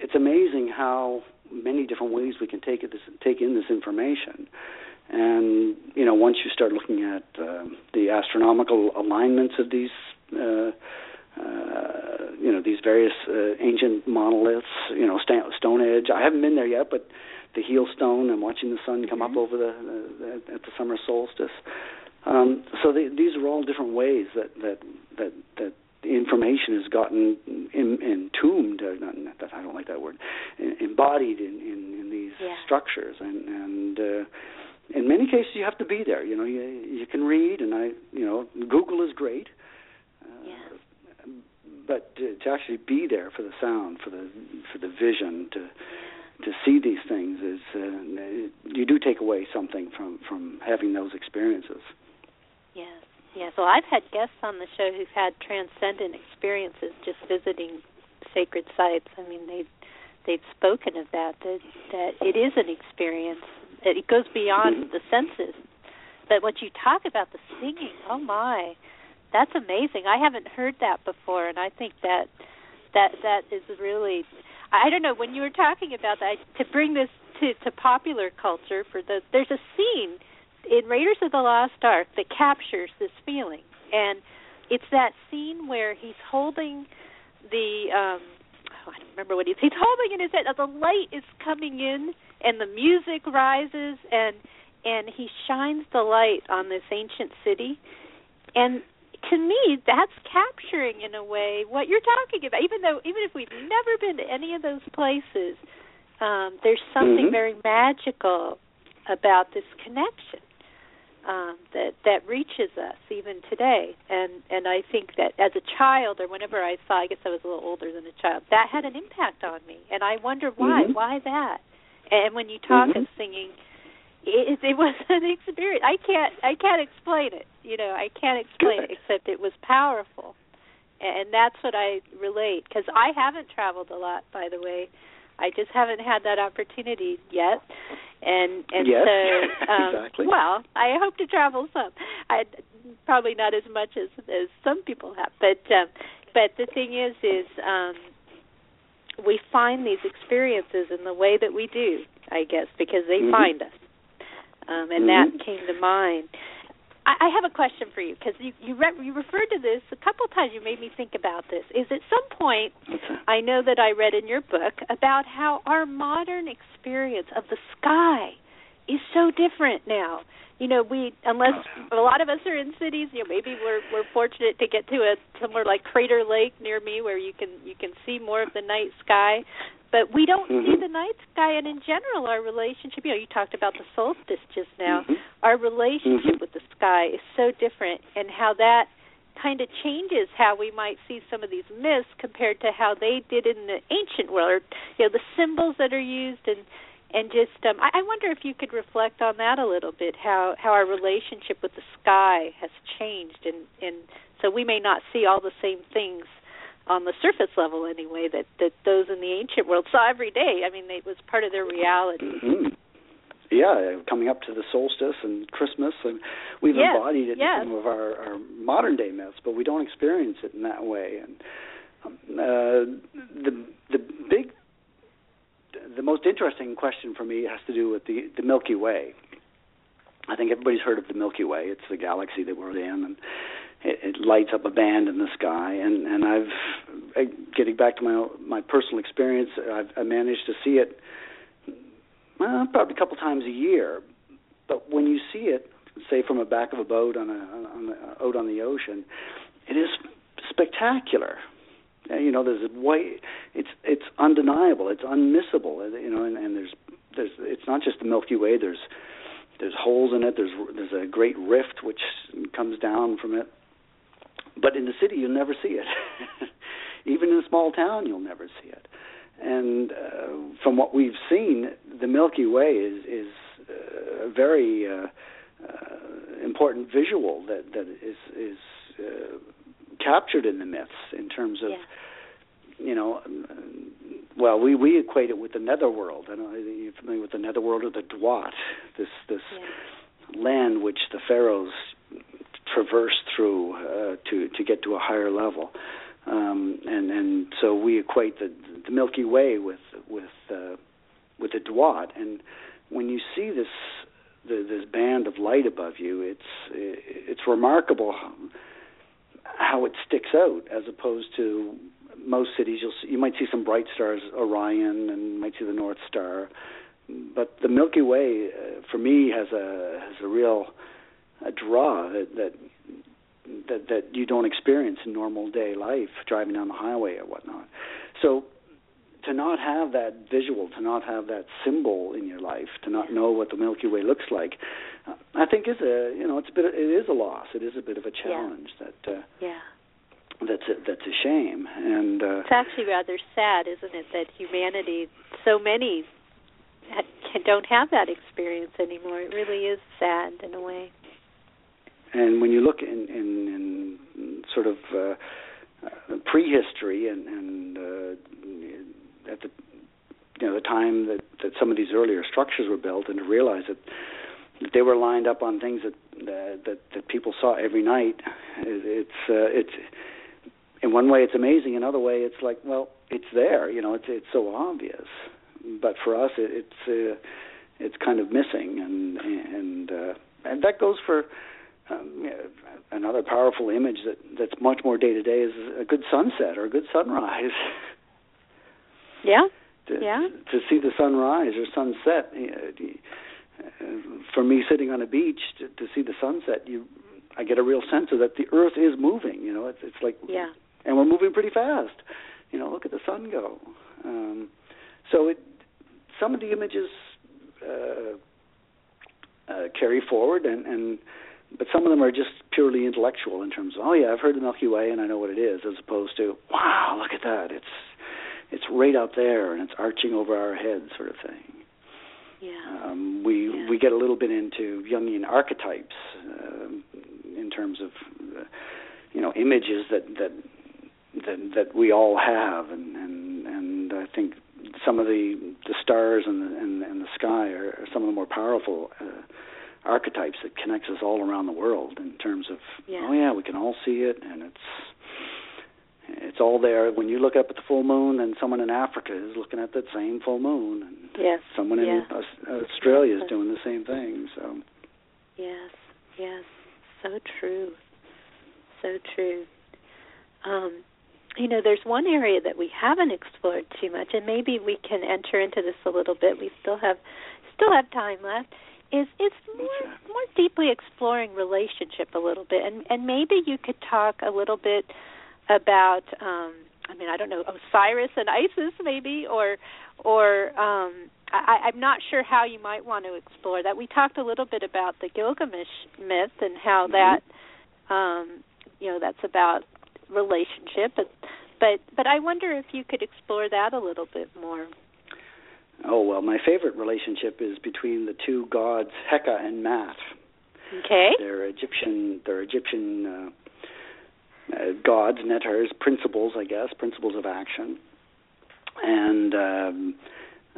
it's amazing how many different ways we can take it, this, take in this information. And you know, once you start looking at uh, the astronomical alignments of these, uh, uh, you know, these various uh, ancient monoliths, you know, St- Stonehenge. I haven't been there yet, but the heel stone and watching the sun come mm-hmm. up over the at the summer solstice. Um, so they, these are all different ways that that that that the information has gotten in, entombed. Uh, not, not that I don't like that word. embodied in, in, in these yeah. structures, and and uh, in many cases you have to be there. You know, you you can read, and I, you know, Google is great. Uh, yeah. but to, to actually be there for the sound, for the for the vision, to to see these things is uh, you do take away something from from having those experiences. Yes. Well, I've had guests on the show who've had transcendent experiences just visiting sacred sites. I mean, they they've spoken of that that that it is an experience. That it goes beyond mm-hmm. the senses. But what you talk about the singing, oh my, that's amazing. I haven't heard that before, and I think that that that is really I don't know when you were talking about that to bring this to to popular culture for the there's a scene in Raiders of the Lost Ark that captures this feeling. And it's that scene where he's holding the um oh, I don't remember what he's he's holding in his head the light is coming in and the music rises and and he shines the light on this ancient city. And to me that's capturing in a way what you're talking about. Even though even if we've never been to any of those places um there's something mm-hmm. very magical about this connection um that that reaches us even today and and I think that as a child or whenever I saw I guess I was a little older than a child that had an impact on me and I wonder why mm-hmm. why that and when you talk mm-hmm. of singing it, it was an experience. I can't I can't explain it. You know, I can't explain Good. it except it was powerful, and that's what I relate. Because I haven't traveled a lot, by the way. I just haven't had that opportunity yet, and and yes, so um, exactly. well, I hope to travel some. I probably not as much as as some people have, but um, but the thing is, is um, we find these experiences in the way that we do, I guess, because they mm-hmm. find us um, and mm-hmm. that came to mind. I, I have a question for you because you you, re- you referred to this a couple of times. You made me think about this. Is at some point I know that I read in your book about how our modern experience of the sky is so different now. You know, we unless a lot of us are in cities, you know, maybe we're we're fortunate to get to a somewhere like Crater Lake near me where you can you can see more of the night sky but we don't mm-hmm. see the night sky and in general our relationship you know you talked about the solstice just now mm-hmm. our relationship mm-hmm. with the sky is so different and how that kind of changes how we might see some of these myths compared to how they did in the ancient world or you know the symbols that are used and and just um I, I wonder if you could reflect on that a little bit how how our relationship with the sky has changed and and so we may not see all the same things on the surface level anyway that that those in the ancient world saw every day. I mean, it was part of their reality. Mm-hmm. Yeah, coming up to the solstice and Christmas, and we've yes, embodied it yes. in some of our, our modern day myths, but we don't experience it in that way. And um, uh, the the big, the most interesting question for me has to do with the the Milky Way. I think everybody's heard of the Milky Way. It's the galaxy that we're in, and it, it lights up a band in the sky. And and I've getting back to my my personal experience, I've I managed to see it well, probably a couple times a year. But when you see it, say from the back of a boat on a, on a out on the ocean, it is spectacular. You know, there's a white. It's it's undeniable. It's unmissable. You know, and, and there's there's it's not just the Milky Way. There's there's holes in it. There's there's a great rift which comes down from it. But in the city, you'll never see it. Even in a small town, you'll never see it. And uh, from what we've seen, the Milky Way is is uh, a very uh, uh, important visual that that is is uh, captured in the myths in terms of yeah. you know well we we equate it with the netherworld I know you're familiar with the netherworld or the Duat this this yeah. land which the pharaohs traverse through uh, to to get to a higher level. Um, and and so we equate the the Milky Way with with uh, with the Duat and when you see this the, this band of light above you, it's it's remarkable how it sticks out as opposed to most cities. You'll see, you might see some bright stars, Orion, and might see the North Star, but the Milky Way uh, for me has a has a real a draw that that that that you don't experience in normal day life driving down the highway or whatnot. So to not have that visual, to not have that symbol in your life, to not know what the Milky Way looks like, uh, I think is a you know it's a bit it is a loss. It is a bit of a challenge yeah. that uh, yeah that's a, that's a shame. And uh, it's actually rather sad, isn't it, that humanity, so many, don't have that experience anymore. It really is sad in a way. And when you look in in, in sort of uh, uh, prehistory and, and uh, at the you know the time that that some of these earlier structures were built, and to realize that, they were lined up on things that that that people saw every night, it, it's uh, it's in one way it's amazing, in another way it's like well it's there, you know it's it's so obvious, but for us it, it's uh, it's kind of missing, and and uh, and that goes for um, another powerful image that that's much more day to day is a good sunset or a good sunrise. Yeah. to, yeah. To see the sunrise or sunset, uh, for me sitting on a beach to, to see the sunset, you I get a real sense of that the earth is moving. You know, it's it's like yeah, and we're moving pretty fast. You know, look at the sun go. Um, so it some of the images uh, uh, carry forward and and but some of them are just purely intellectual in terms of oh yeah I've heard the Milky Way and I know what it is as opposed to wow look at that it's it's right out there and it's arching over our heads sort of thing. Yeah. Um, we yeah. we get a little bit into Jungian archetypes uh, in terms of uh, you know images that that that that we all have and and and I think some of the the stars and the and, and the sky are, are some of the more powerful uh, archetypes that connects us all around the world in terms of yeah. oh yeah we can all see it and it's it's all there. When you look up at the full moon and someone in Africa is looking at that same full moon. And yes. someone in yeah. Australia is doing the same thing so. Yes. Yes. So true. So true. Um you know there's one area that we haven't explored too much and maybe we can enter into this a little bit. We still have still have time left is is more more deeply exploring relationship a little bit. And and maybe you could talk a little bit about um I mean I don't know Osiris and Isis maybe or or um I, I'm not sure how you might want to explore that. We talked a little bit about the Gilgamesh myth and how mm-hmm. that um you know that's about relationship but but but I wonder if you could explore that a little bit more. Oh well, my favorite relationship is between the two gods Heka and Maat. Okay. They're Egyptian. They're Egyptian uh, uh, gods, neters, principles, I guess, principles of action. And um,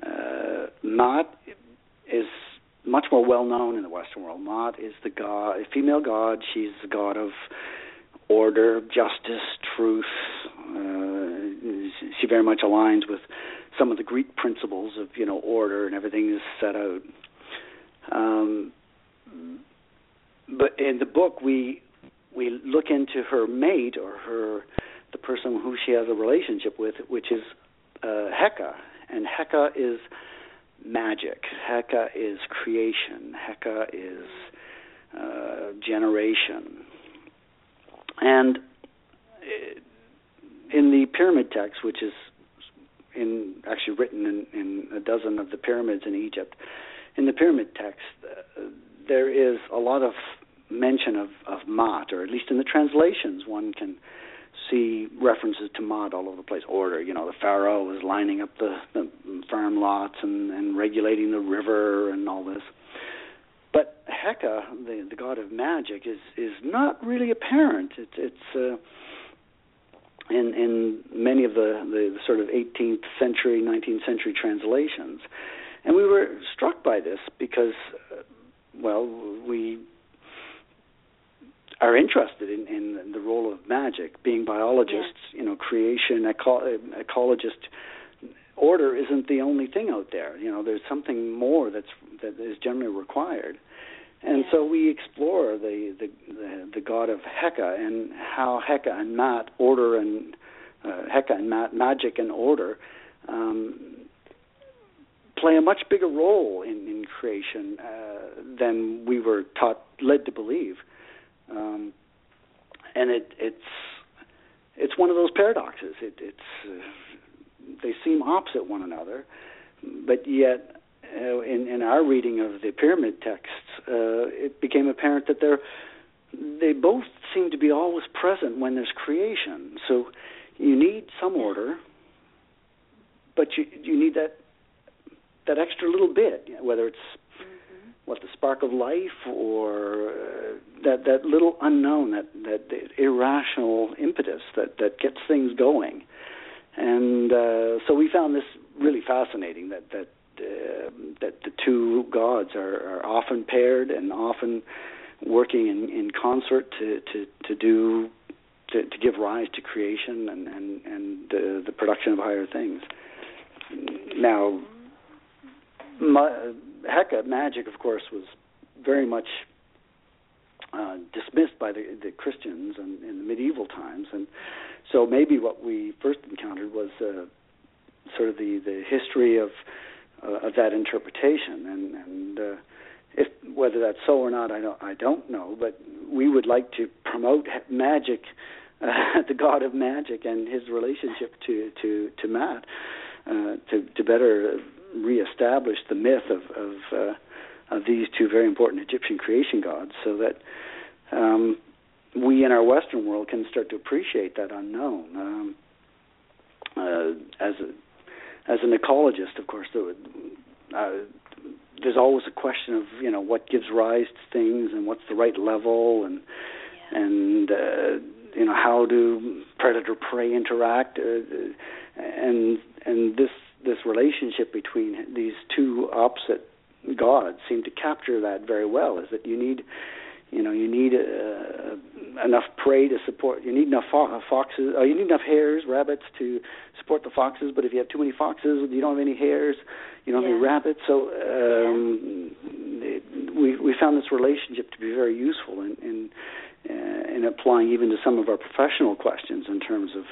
uh, Maat is much more well known in the Western world. Maat is the god, a female god. She's the god of order, justice, truth. Uh, she very much aligns with some of the Greek principles of you know order and everything is set out. Um, but in the book, we we look into her mate or her the person who she has a relationship with, which is uh, Heka, and Heka is magic. Heka is creation. Heka is uh, generation. And in the pyramid text, which is in actually written in, in a dozen of the pyramids in Egypt, in the pyramid text, uh, there is a lot of mention of, of Maat, or at least in the translations, one can see references to Maat all over the place. Order, you know, the pharaoh was lining up the, the farm lots and, and regulating the river and all this. But Heka, the, the god of magic, is is not really apparent. It's it's uh, in in many of the, the sort of 18th century, 19th century translations, and we were struck by this because, uh, well, we are interested in, in the role of magic, being biologists, yeah. you know, creation, eco- ecologist. Order isn't the only thing out there. You know, there's something more that's that is generally required. And yeah. so we explore the, the the the god of Heka and how Heka and Maat order and uh, Heka and Maat magic and order um, play a much bigger role in in creation uh, than we were taught led to believe. Um, and it it's it's one of those paradoxes. It, it's uh, they seem opposite one another, but yet uh, in, in our reading of the pyramid texts, uh, it became apparent that they're they both seem to be always present when there's creation. So you need some order, but you you need that that extra little bit, whether it's. What the spark of life or uh, that that little unknown, that that irrational impetus that that gets things going. And uh, so we found this really fascinating that that uh, that the two gods are, are often paired and often working in, in concert to, to, to do to, to give rise to creation and and, and the, the production of higher things. Now, ma- Heka magic, of course, was very much uh, dismissed by the, the Christians in, the medieval times, and so maybe what we first encountered was uh, sort of the the history of uh, of that interpretation, and and uh, if whether that's so or not, I don't I don't know, but we would like to promote magic, uh, the god of magic, and his relationship to to to Maat, uh, to to better reestablish the myth of of, uh, of these two very important Egyptian creation gods, so that um, we in our Western world can start to appreciate that unknown. Um, uh, as a as an ecologist, of course, there, uh, there's always a question of you know what gives rise to things and what's the right level and yeah. and uh, you know how do predator prey interact uh, and and this this relationship between these two opposite gods seem to capture that very well. Is that you need you know you need uh, enough prey to support. You need enough fo- foxes. Uh, you need enough hares, rabbits to support the foxes. But if you have too many foxes, you don't have any hares. You don't yeah. have any rabbits. So um, yeah. it, we we found this relationship to be very useful in in, uh, in applying even to some of our professional questions in terms of.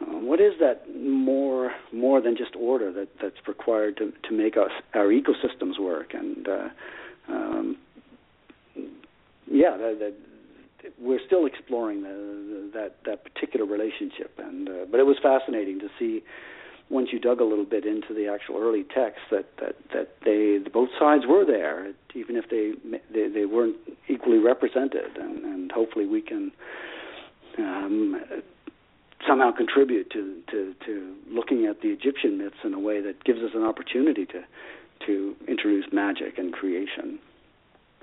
Uh, what is that more more than just order that that's required to to make us our ecosystems work and uh, um, yeah that, that we're still exploring the, the, that that particular relationship, and uh, but it was fascinating to see once you dug a little bit into the actual early text that that that they both sides were there, even if they they, they weren't equally represented, and, and hopefully we can. Um, somehow contribute to, to, to looking at the Egyptian myths in a way that gives us an opportunity to to introduce magic and creation.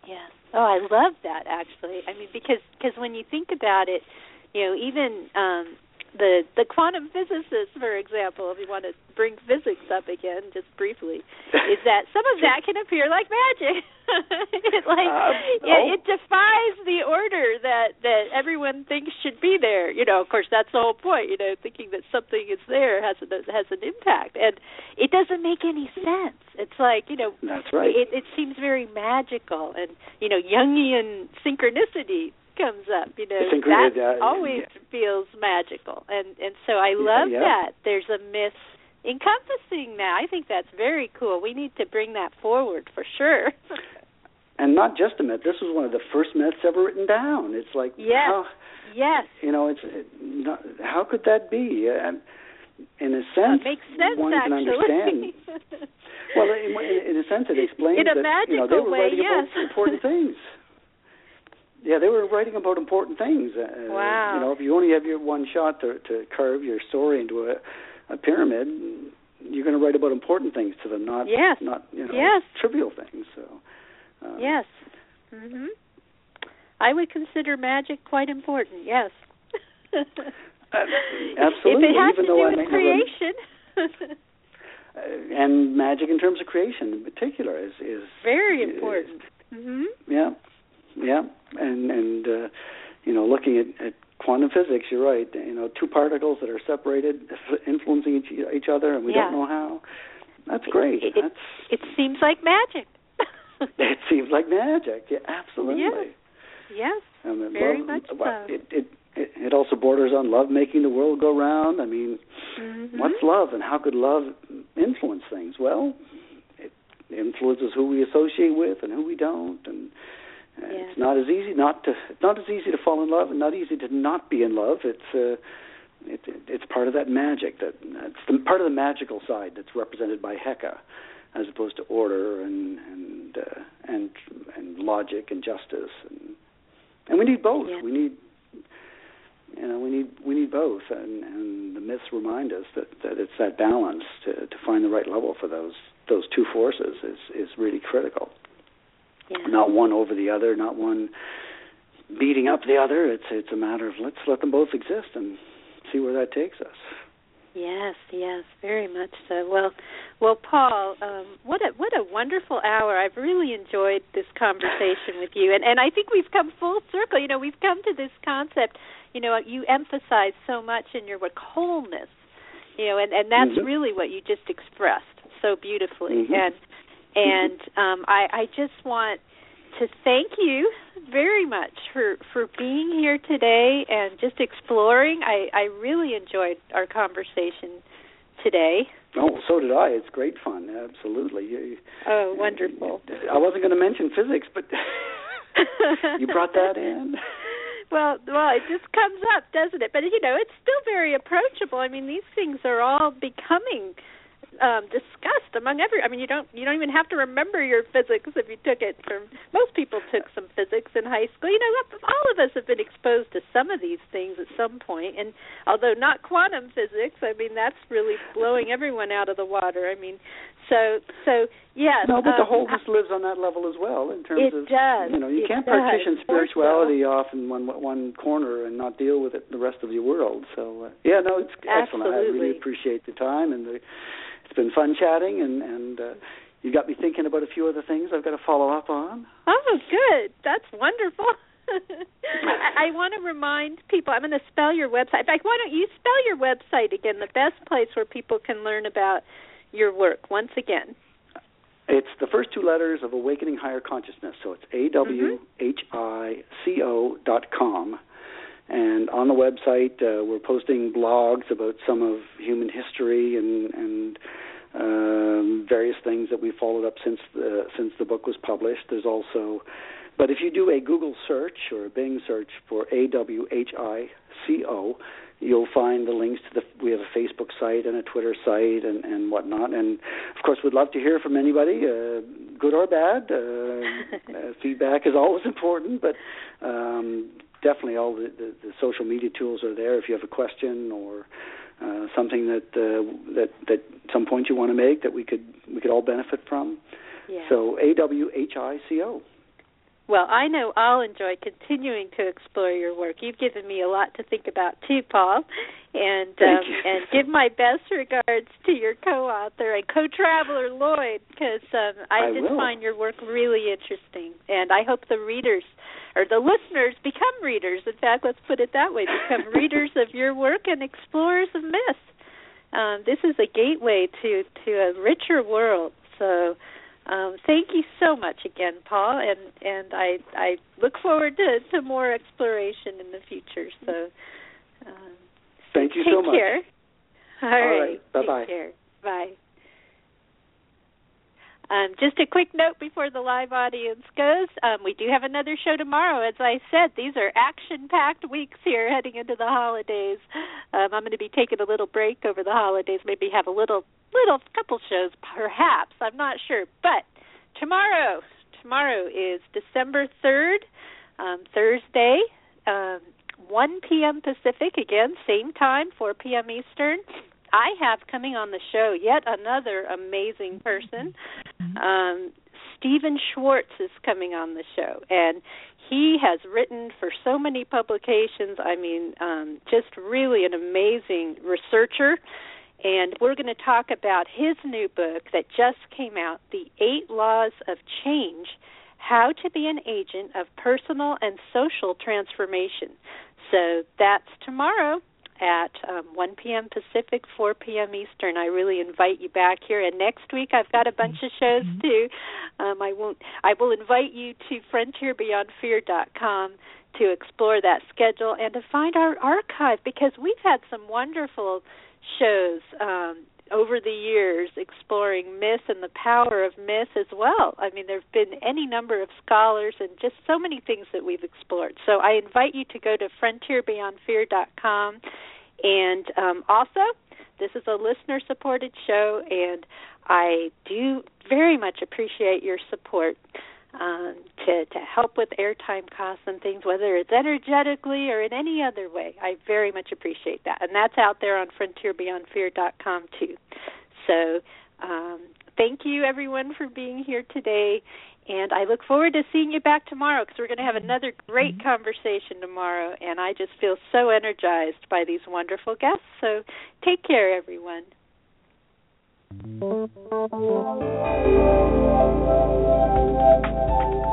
Yes. Oh, I love that actually. I mean, because because when you think about it, you know, even um, the the quantum physicists, for example, if you want to bring physics up again, just briefly, is that some of that can appear like magic. it like uh, it, oh. it defies the order that that everyone thinks should be there. You know, of course, that's the whole point. You know, thinking that something is there has a, has an impact, and it doesn't make any sense. It's like you know, that's right. It, it seems very magical, and you know, Jungian synchronicity comes up, you know, that uh, always yeah. feels magical, and and so I love yeah, yeah. that. There's a myth encompassing that. I think that's very cool. We need to bring that forward for sure. and not just a myth. This was one of the first myths ever written down. It's like yes, how, yes. You know, it's it, not, how could that be? And in a sense, it makes sense, one actually. can understand. well, in, in, a sense, it explains in a that you know they were way, writing yes. about important things. Yeah, they were writing about important things. Uh, wow. You know, if you only have your one shot to to carve your story into a, a pyramid, you're going to write about important things to them, not yes. not you know yes. trivial things. So. Um, yes. Mhm. I would consider magic quite important. Yes. uh, absolutely. If it has Even to do with creation. uh, and magic in terms of creation in particular is is very is, important. Mhm. Yeah. Yeah, and and uh, you know, looking at, at quantum physics, you're right. You know, two particles that are separated, influencing each, each other, and we yeah. don't know how. That's great. It, That's it seems like magic. it seems like magic. Yeah, absolutely. Yes. Yes. And very love, much so. so. It, it it it also borders on love making the world go round. I mean, mm-hmm. what's love, and how could love influence things? Well, it influences who we associate with and who we don't, and yeah. It's not as easy not to it's not as easy to fall in love and not easy to not be in love. It's uh, it, it, it's part of that magic that it's the part of the magical side that's represented by Heka, as opposed to order and and uh, and and logic and justice and and we need both. Yeah. We need you know we need we need both, and, and the myths remind us that, that it's that balance to to find the right level for those those two forces is is really critical. Yeah. Not one over the other, not one beating up the other. It's it's a matter of let's let them both exist and see where that takes us. Yes, yes, very much so. Well, well, Paul, um, what a what a wonderful hour! I've really enjoyed this conversation with you, and and I think we've come full circle. You know, we've come to this concept. You know, you emphasize so much in your work wholeness. You know, and and that's mm-hmm. really what you just expressed so beautifully. Mm-hmm. And and um, I I just want to thank you very much for for being here today and just exploring. I I really enjoyed our conversation today. Oh, so did I. It's great fun. Absolutely. You, oh, wonderful. I wasn't going to mention physics, but you brought that in. Well, well, it just comes up, doesn't it? But you know, it's still very approachable. I mean, these things are all becoming um discussed among every I mean you don't you don't even have to remember your physics if you took it from most people took some physics in high school. You know, all of us have been exposed to some of these things at some point and although not quantum physics, I mean that's really blowing everyone out of the water. I mean so so yes. No, but um, the wholeness lives on that level as well in terms it of does. you know, you it can't does. partition spirituality so. off in one one corner and not deal with it the rest of your world. So uh, yeah, no, it's excellent. I really appreciate the time and the it's been fun chatting, and and uh, you got me thinking about a few other things I've got to follow up on. Oh, good. That's wonderful. I, I want to remind people. I'm going to spell your website. In fact, why don't you spell your website again? The best place where people can learn about your work. Once again. It's the first two letters of Awakening Higher Consciousness. So it's A W H I C O dot com. And on the website, uh, we're posting blogs about some of human history and, and um, various things that we've followed up since the, since the book was published. There's also, but if you do a Google search or a Bing search for A W H I C O, you'll find the links to the. We have a Facebook site and a Twitter site and and whatnot. And of course, we'd love to hear from anybody, uh, good or bad. Uh, uh, feedback is always important, but. Um, definitely all the, the, the, social media tools are there. If you have a question or uh, something that uh, that that some point you want to make that we could we could all benefit from. Yeah. So A W H I C O. Well, I know I'll enjoy continuing to explore your work. You've given me a lot to think about too, Paul. And um, and give my best regards to your co-author and co-traveler Lloyd, because um, I, I just will. find your work really interesting, and I hope the readers or the listeners become readers. In fact, let's put it that way: become readers of your work and explorers of myth. Um, this is a gateway to to a richer world. So. Um, thank you so much again, Paul, and and I I look forward to to more exploration in the future. So, um, Thank you so much. care. All, All right, right. Take care. Bye. Um, just a quick note before the live audience goes. Um, we do have another show tomorrow. As I said, these are action-packed weeks here heading into the holidays. Um, I'm going to be taking a little break over the holidays. Maybe have a little, little couple shows, perhaps. I'm not sure. But tomorrow, tomorrow is December 3rd, um, Thursday, um, 1 p.m. Pacific. Again, same time, 4 p.m. Eastern. I have coming on the show yet another amazing person. Um, Stephan Schwartz is coming on the show, and he has written for so many publications. I mean, um, just really an amazing researcher. And we're going to talk about his new book that just came out, The Eight Laws of Change How to Be an Agent of Personal and Social Transformation. So that's tomorrow at um, 1 p.m. Pacific, 4 p.m. Eastern. I really invite you back here. And next week I've got a bunch of shows too. Um, I won't. I will invite you to frontierbeyondfear.com to explore that schedule and to find our archive because we've had some wonderful shows um, over the years exploring myth and the power of myth as well. I mean, there have been any number of scholars and just so many things that we've explored. So I invite you to go to frontierbeyondfear.com. And um, also, this is a listener supported show, and I do very much appreciate your support. Um, to to help with airtime costs and things, whether it's energetically or in any other way. I very much appreciate that, and that's out there on FrontierBeyondFear.com too. So, um, thank you everyone for being here today. And I look forward to seeing you back tomorrow because we're going to have another great conversation tomorrow. And I just feel so energized by these wonderful guests. So take care, everyone. With the Lucky